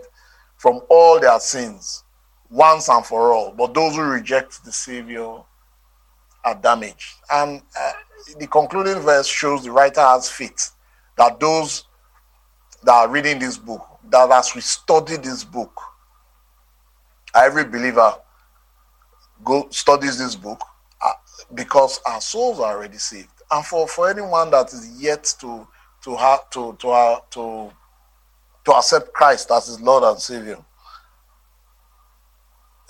Speaker 1: from all their sins once and for all. But those who reject the Savior are damaged. And uh, the concluding verse shows the writer has faith that those that are reading this book, that as we study this book, every believer go studies this book uh, because our souls are already saved. And for, for anyone that is yet to to have to to to to accept Christ as his Lord and Savior,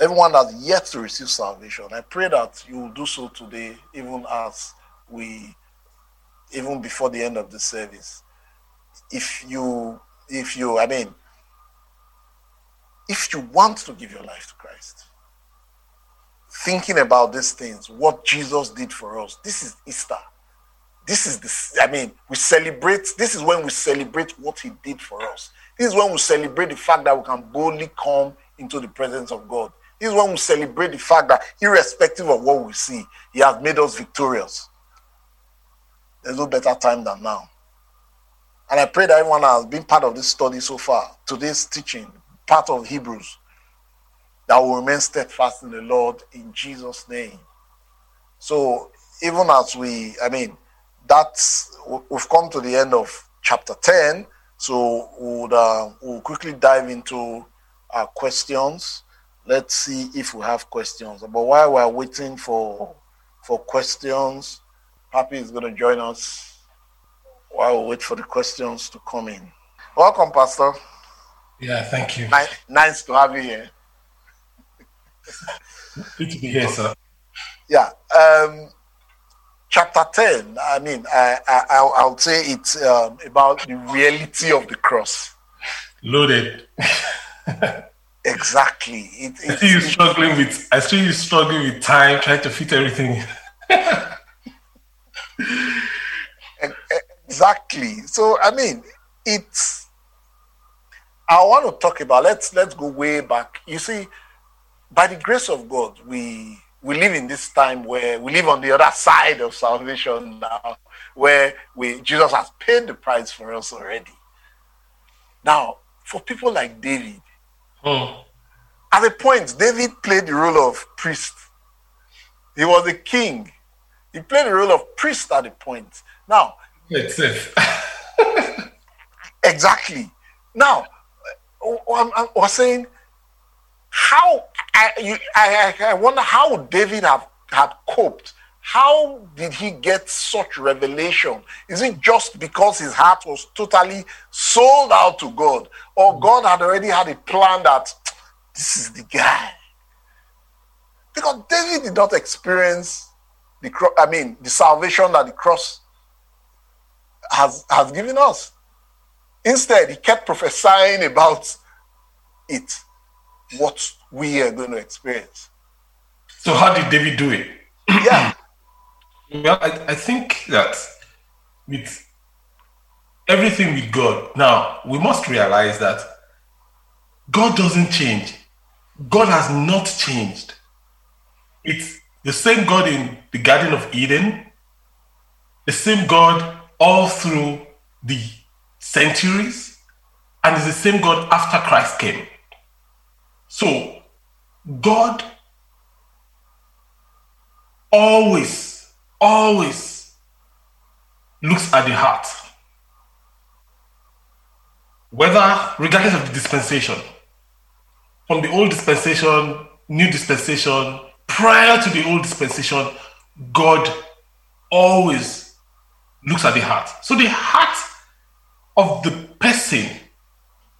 Speaker 1: everyone that's yet to receive salvation, I pray that you will do so today, even as we, even before the end of the service. If you, if you, I mean, if you want to give your life to Christ, thinking about these things, what Jesus did for us, this is Easter. This is the, I mean, we celebrate, this is when we celebrate what he did for us. This is when we celebrate the fact that we can boldly come into the presence of God. Is when we celebrate the fact that, irrespective of what we see, He has made us victorious. There's no better time than now. And I pray that everyone has been part of this study so far, today's teaching, part of Hebrews, that will remain steadfast in the Lord in Jesus' name. So, even as we, I mean, that's, we've come to the end of chapter 10. So, we'll, uh, we'll quickly dive into our questions let's see if we have questions. But while we're waiting for for questions, Happy is going to join us while we wait for the questions to come in. Welcome, Pastor.
Speaker 2: Yeah, thank you.
Speaker 1: Nice, nice to have you here.
Speaker 2: Good to be here, sir.
Speaker 1: Yeah. Um, chapter 10, I mean, I, I, I'll say it's um, about the reality of the cross.
Speaker 2: Loaded.
Speaker 1: Exactly. It,
Speaker 2: I see you struggling with. I see you struggling with time, trying to fit everything.
Speaker 1: exactly. So I mean, it's. I want to talk about. Let's let's go way back. You see, by the grace of God, we we live in this time where we live on the other side of salvation now, where we Jesus has paid the price for us already. Now, for people like David,
Speaker 2: Hmm.
Speaker 1: At a point, David played the role of priest. He was a king. He played the role of priest at a point. Now,
Speaker 2: it's it.
Speaker 1: exactly. Now, I was saying, how I, you, I, I wonder how David have had coped. How did he get such revelation? Is it just because his heart was totally sold out to God, or God had already had a plan that this is the guy? Because David did not experience the cross, I mean, the salvation that the cross has, has given us. Instead, he kept prophesying about it, what we are going to experience.
Speaker 2: So, how did David do it?
Speaker 1: Yeah.
Speaker 2: Well, I, I think that with everything with God, now we must realize that God doesn't change. God has not changed. It's the same God in the Garden of Eden, the same God all through the centuries, and it's the same God after Christ came. So, God always, always looks at the heart. Whether, regardless of the dispensation, from the old dispensation, new dispensation, prior to the old dispensation, God always looks at the heart. So the heart of the person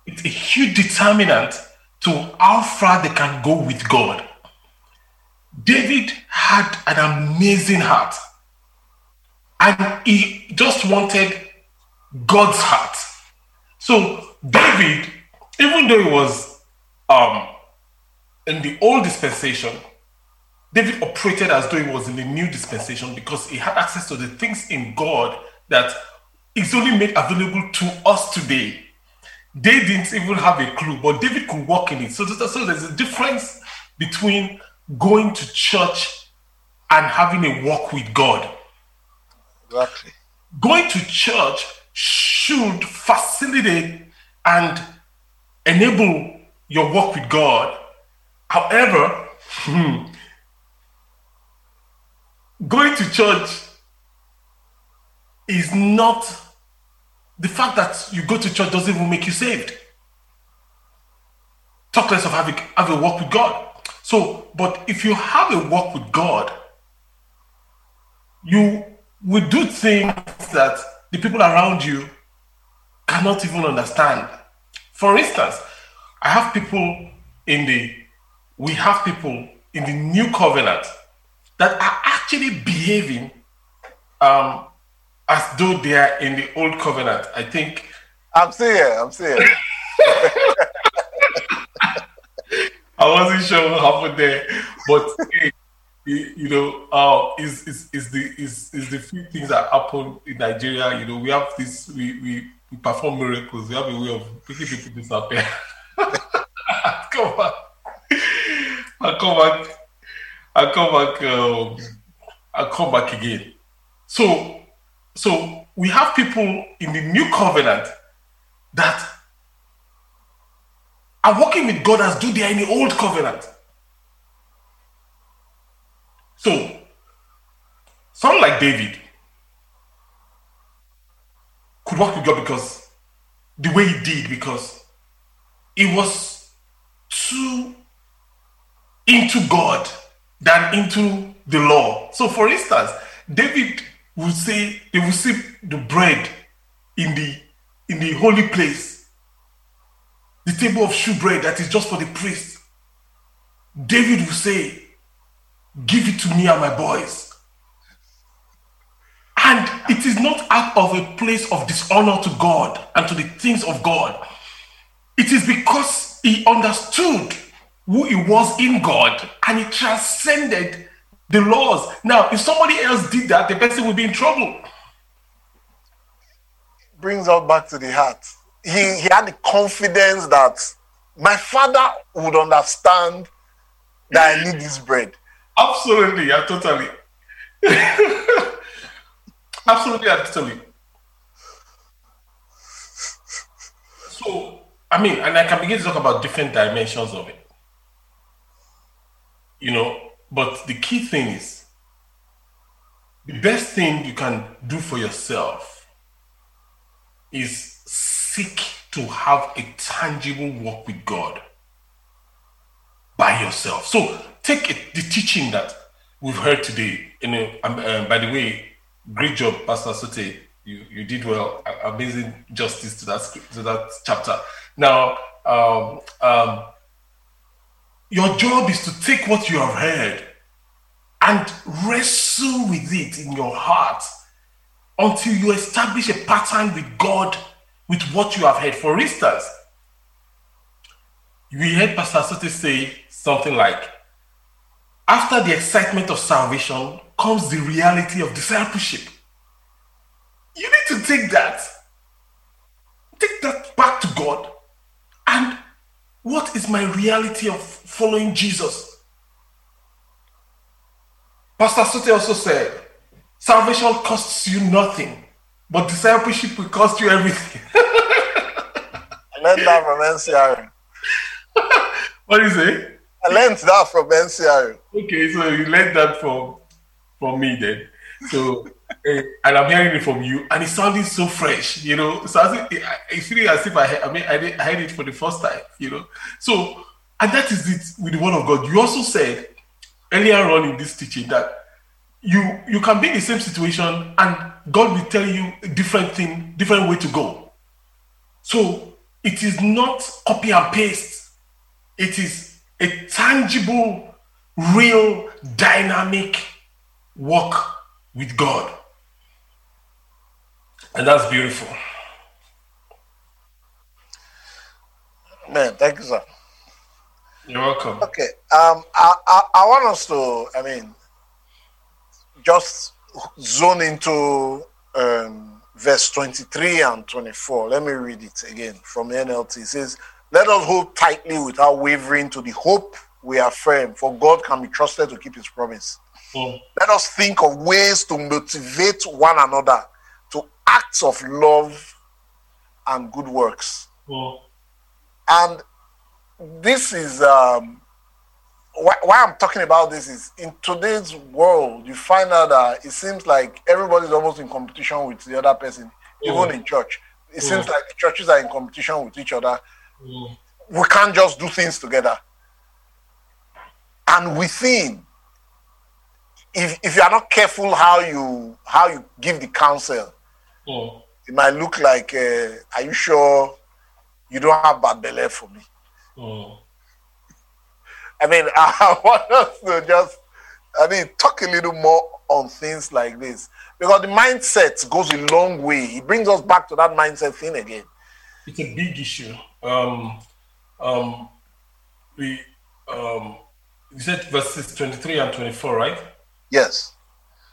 Speaker 2: is a huge determinant to how far they can go with God. David had an amazing heart. And he just wanted God's heart. So David, even though he was um, in the old dispensation, David operated as though he was in the new dispensation because he had access to the things in God that is only made available to us today. They didn't even have a clue, but David could walk in it. So, so there's a difference between going to church and having a walk with God.
Speaker 1: Exactly.
Speaker 2: Going to church should facilitate and enable your walk with God. However, hmm, going to church is not the fact that you go to church doesn't even make you saved. Talk less of having have a walk with God. So, but if you have a walk with God, you will do things that the people around you cannot even understand. For instance, I have people in the we have people in the new covenant that are actually behaving um, as though they are in the old covenant. I think
Speaker 1: I'm here. I'm still here.
Speaker 2: I wasn't sure what happened there, but hey, you know, uh, is is the is is the few things that happen in Nigeria. You know, we have this. We we, we perform miracles. We have a way of making people disappear. come back. I come back. I come back. Um, I come back again. So so we have people in the new covenant that are working with God as do they are in the old covenant. So, someone like David could work with God because the way he did, because he was too into God than into the law. So, for instance, David will say they will see the bread in the in the holy place, the table of shewbread that is just for the priest. David will say, Give it to me and my boys. And it is not out of a place of dishonor to God and to the things of God. It is because he understood who he was in God and he transcended the laws. Now, if somebody else did that, the person would be in trouble.
Speaker 1: Brings us back to the heart. He, he had the confidence that my father would understand that I need this bread.
Speaker 2: Absolutely, yeah, totally. Absolutely, yeah, totally. So, I mean, and I can begin to talk about different dimensions of it. You know, but the key thing is the best thing you can do for yourself is seek to have a tangible walk with God by yourself. So take it, the teaching that we've heard today. You know, uh, by the way, great job, Pastor Sote. You you did well, amazing justice to that to that chapter. Now, um, um, your job is to take what you have heard and wrestle with it in your heart until you establish a pattern with God with what you have heard. For instance, we heard Pastor Sote say something like, after the excitement of salvation comes the reality of discipleship. You need to take that, take that back to God. And what is my reality of following Jesus? Pastor Sote also said, salvation costs you nothing, but discipleship will cost you everything.
Speaker 1: I learned that from NCR.
Speaker 2: what is it?
Speaker 1: I learned that from NCR.
Speaker 2: Okay, so you learned that from from me then. So eh, and I'm hearing it from you, and it sounding so fresh, you know. So I think it's really as if I, I mean, I, did, I heard it for the first time, you know. So and that is it with the word of God. You also said earlier on in this teaching that you you can be in the same situation, and God will tell you a different thing, different way to go. So it is not copy and paste. It is a tangible, real, dynamic walk with God. And that's beautiful.
Speaker 1: Man, thank you, sir.
Speaker 2: You're welcome.
Speaker 1: Okay. Um, I, I, I want us to, I mean, just zone into um, verse 23 and 24. Let me read it again from the NLT. It says, Let us hold tightly without wavering to the hope we are firm, for God can be trusted to keep his promise.
Speaker 2: Mm.
Speaker 1: Let us think of ways to motivate one another to acts of love and good works.
Speaker 2: Mm.
Speaker 1: And this is um, why, why I'm talking about this is in today's world, you find out that it seems like everybody's almost in competition with the other person, even
Speaker 2: Mm.
Speaker 1: in church. It seems
Speaker 2: Mm.
Speaker 1: like the churches are in competition with each other.
Speaker 2: Mm.
Speaker 1: We can't just do things together. And within, if if you are not careful how you how you give the counsel,
Speaker 2: Mm.
Speaker 1: it might look like, uh, are you sure you don't have bad belly for me? I mean, I want us to just, I mean, talk a little more on things like this because the mindset goes a long way. It brings us back to that mindset thing again.
Speaker 2: it's a big issue. Um, um, we, um, you said verses 23 and 24, right?
Speaker 1: Yes.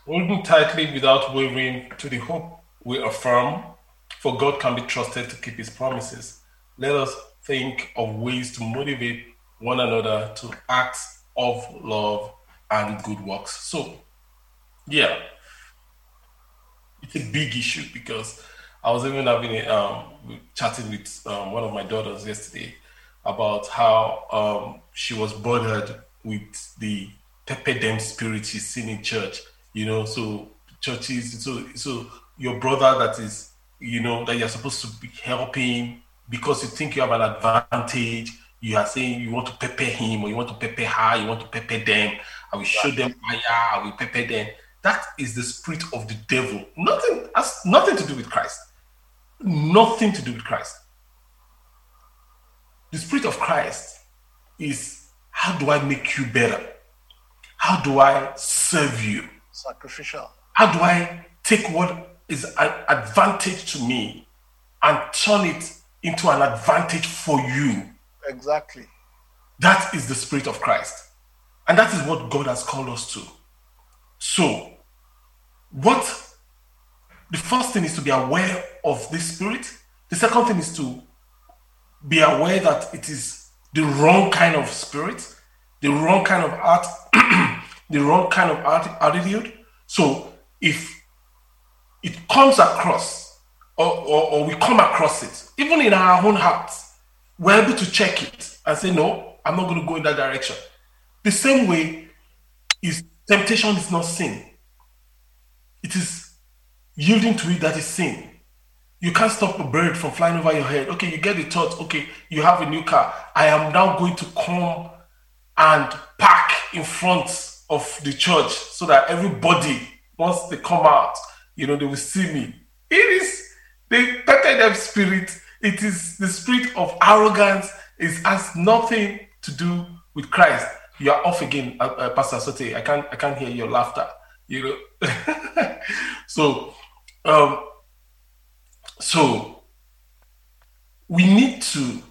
Speaker 2: Holding tightly without wavering to the hope we affirm, for God can be trusted to keep his promises. Let us think of ways to motivate one another to acts of love and good works. So, yeah, it's a big issue because I was even having a um, chatting with um, one of my daughters yesterday about how um, she was bothered with the pepper them spirit she's seen in church. You know, so churches, so so your brother that is, you know, that you're supposed to be helping because you think you have an advantage. You are saying you want to pepper him or you want to pepper her, you want to pepper them. I will show them fire, I will pepper them. That is the spirit of the devil. Nothing has nothing to do with Christ. Nothing to do with Christ. The spirit of Christ is how do I make you better? How do I serve you?
Speaker 1: Sacrificial.
Speaker 2: How do I take what is an advantage to me and turn it into an advantage for you?
Speaker 1: Exactly.
Speaker 2: That is the spirit of Christ. And that is what God has called us to. So, what the first thing is to be aware of this spirit. The second thing is to be aware that it is the wrong kind of spirit, the wrong kind of art, the wrong kind of attitude. So, if it comes across, or, or, or we come across it, even in our own hearts, we're able to check it and say, no, I'm not going to go in that direction. The same way is temptation is not sin. It is yielding to it that is sin. You can't stop a bird from flying over your head. Okay, you get the thought, okay, you have a new car. I am now going to come and park in front of the church so that everybody, once they come out, you know, they will see me. It is the pepper them spirit. It is the spirit of arrogance. It has nothing to do with Christ. You are off again, uh, uh, Pastor Sote. I can't, I can't hear your laughter. You know. so, um, so we need to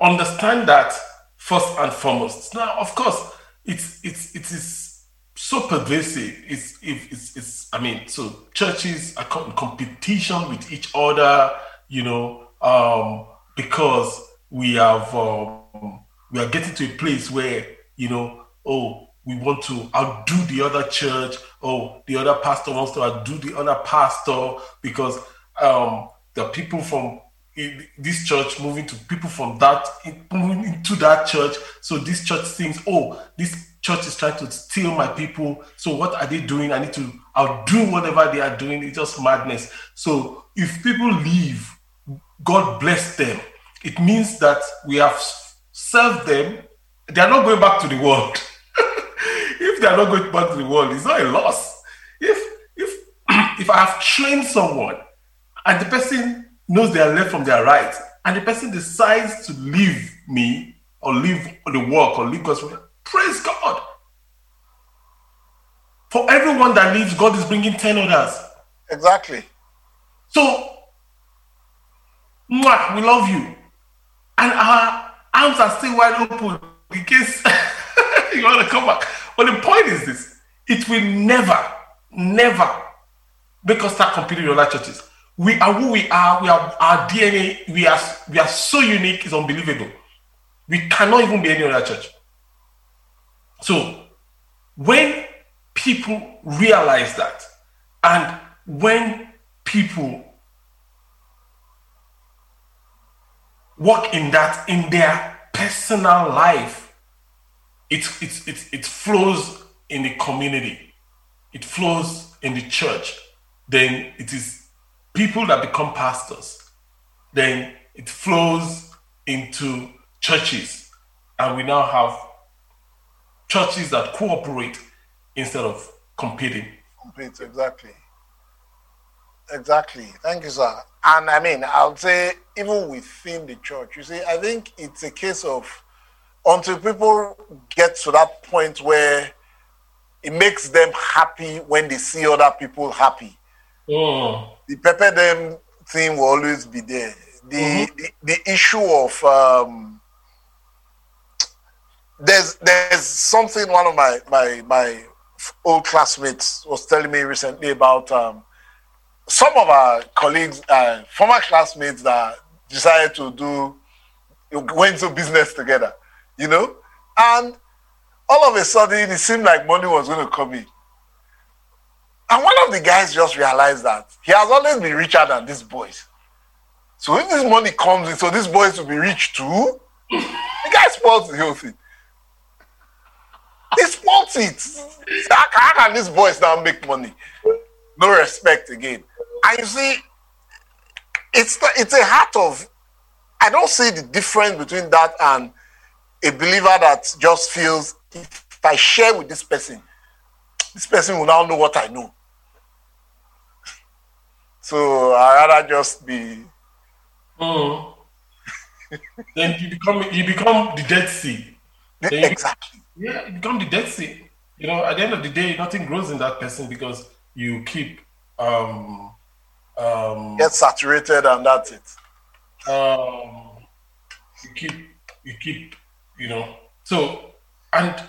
Speaker 2: understand that first and foremost. Now, of course, it's it's it is so pervasive. It's it's, it's I mean, so churches are in competition with each other, you know, um, because we have um, we are getting to a place where you know, oh, we want to outdo the other church. Oh, the other pastor wants to outdo the other pastor because um, the people from this church moving to people from that moving into that church. So this church thinks, oh, this church is trying to steal my people. So what are they doing? I need to outdo whatever they are doing. It's just madness. So if people leave, God bless them. It means that we have served them. They are not going back to the world. if they are not going back to the world, it's not a loss. If if if I have trained someone and the person knows their left from their right, and the person decides to leave me or leave the work or leave God's work, praise God. For everyone that leaves, God is bringing 10 others.
Speaker 1: Exactly.
Speaker 2: So, mwah, we love you. And our arms are still wide open in case you want to come back. But the point is this it will never, never make us start competing with other churches. We are who we are. We are our DNA. We are we are so unique. It's unbelievable. We cannot even be any other church. So when people realize that, and when people work in that in their personal life, it, it, it, it flows in the community, it flows in the church, then it is people that become pastors, then it flows into churches, and we now have churches that cooperate instead of competing.
Speaker 1: Exactly. Exactly. Thank you, sir. And I mean, I would say even within the church, you see, I think it's a case of until people get to that point where it makes them happy when they see other people happy.
Speaker 2: Mm.
Speaker 1: The pepper them thing will always be there. The the, the issue of um, there's there's something one of my my my old classmates was telling me recently about um, some of our colleagues, uh, former classmates that decided to do went into business together, you know, and all of a sudden it seemed like money was going to come in. And one of the guys just realized that he has always been richer than these boys. So if this money comes in, so these boys will be rich too. the guy spoils the whole thing. He spoils it. How can these boys now make money? No respect again. You see, it's the, it's a heart of. I don't see the difference between that and a believer that just feels if I share with this person, this person will now know what I know. So I rather just be
Speaker 2: Mm. then you become you become the Dead Sea. Then you
Speaker 1: exactly.
Speaker 2: Yeah, you become the Dead Sea. You know, at the end of the day, nothing grows in that person because you keep um um
Speaker 1: Get saturated and that's it.
Speaker 2: um you keep you keep you know so and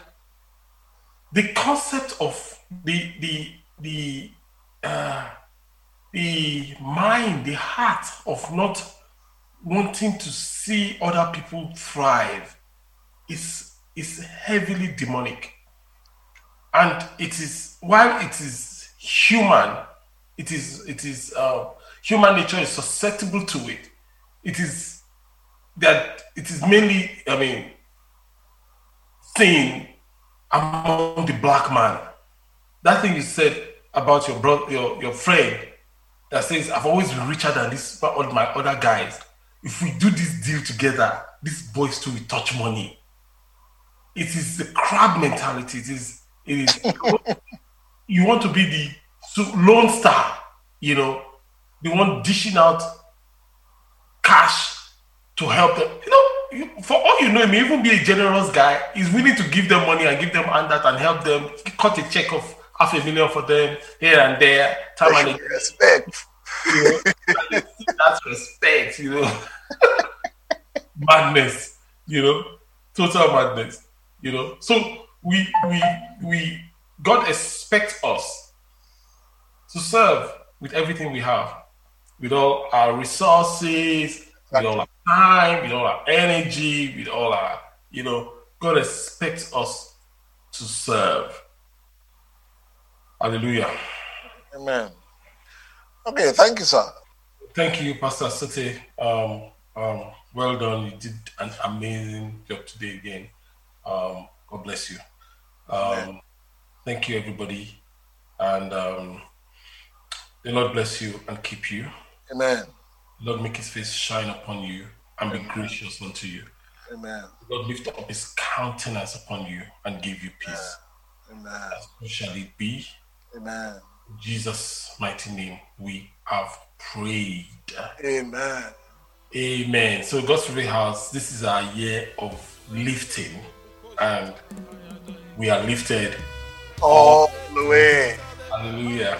Speaker 2: the concept of the the the uh the mind the heart of not wanting to see other people thrive is is heavily demonic and it is while it is human it is it is uh, human nature is susceptible to it. It is that it is mainly i mean seen among the black man. That thing you said about your brother your, your friend that says i've always been richer than this all my other guys. If we do this deal together these boys too will touch money. It is the crab mentality. It is it is you want to be the lone star you know the one dishing out cash to help them you know you, for all you know he may even be a generous guy he's willing to give them money and give them handout and help them cut a check of half a million for them here and there time and again
Speaker 1: Respect.
Speaker 2: you know, that's respect, you know. madness, you know, total madness, you know. So we we we God expects us to serve with everything we have, with all our resources, with all our time, with all our energy, with all our, you know, God expects us to serve. Hallelujah.
Speaker 1: Amen. Okay, thank you, sir.
Speaker 2: Thank you, Pastor Sote. Um, um, well done. You did an amazing job today again. Um, God bless you. Um, thank you, everybody. And um, the Lord bless you and keep you.
Speaker 1: Amen.
Speaker 2: The Lord make his face shine upon you and be gracious unto you.
Speaker 1: Amen.
Speaker 2: The Lord lift up his countenance upon you and give you peace.
Speaker 1: Amen.
Speaker 2: So shall it be.
Speaker 1: Amen.
Speaker 2: In Jesus' mighty name, we have prayed.
Speaker 1: Amen.
Speaker 2: Amen. So God's Free House, this is our year of lifting, and we are lifted.
Speaker 1: All the way.
Speaker 2: Hallelujah.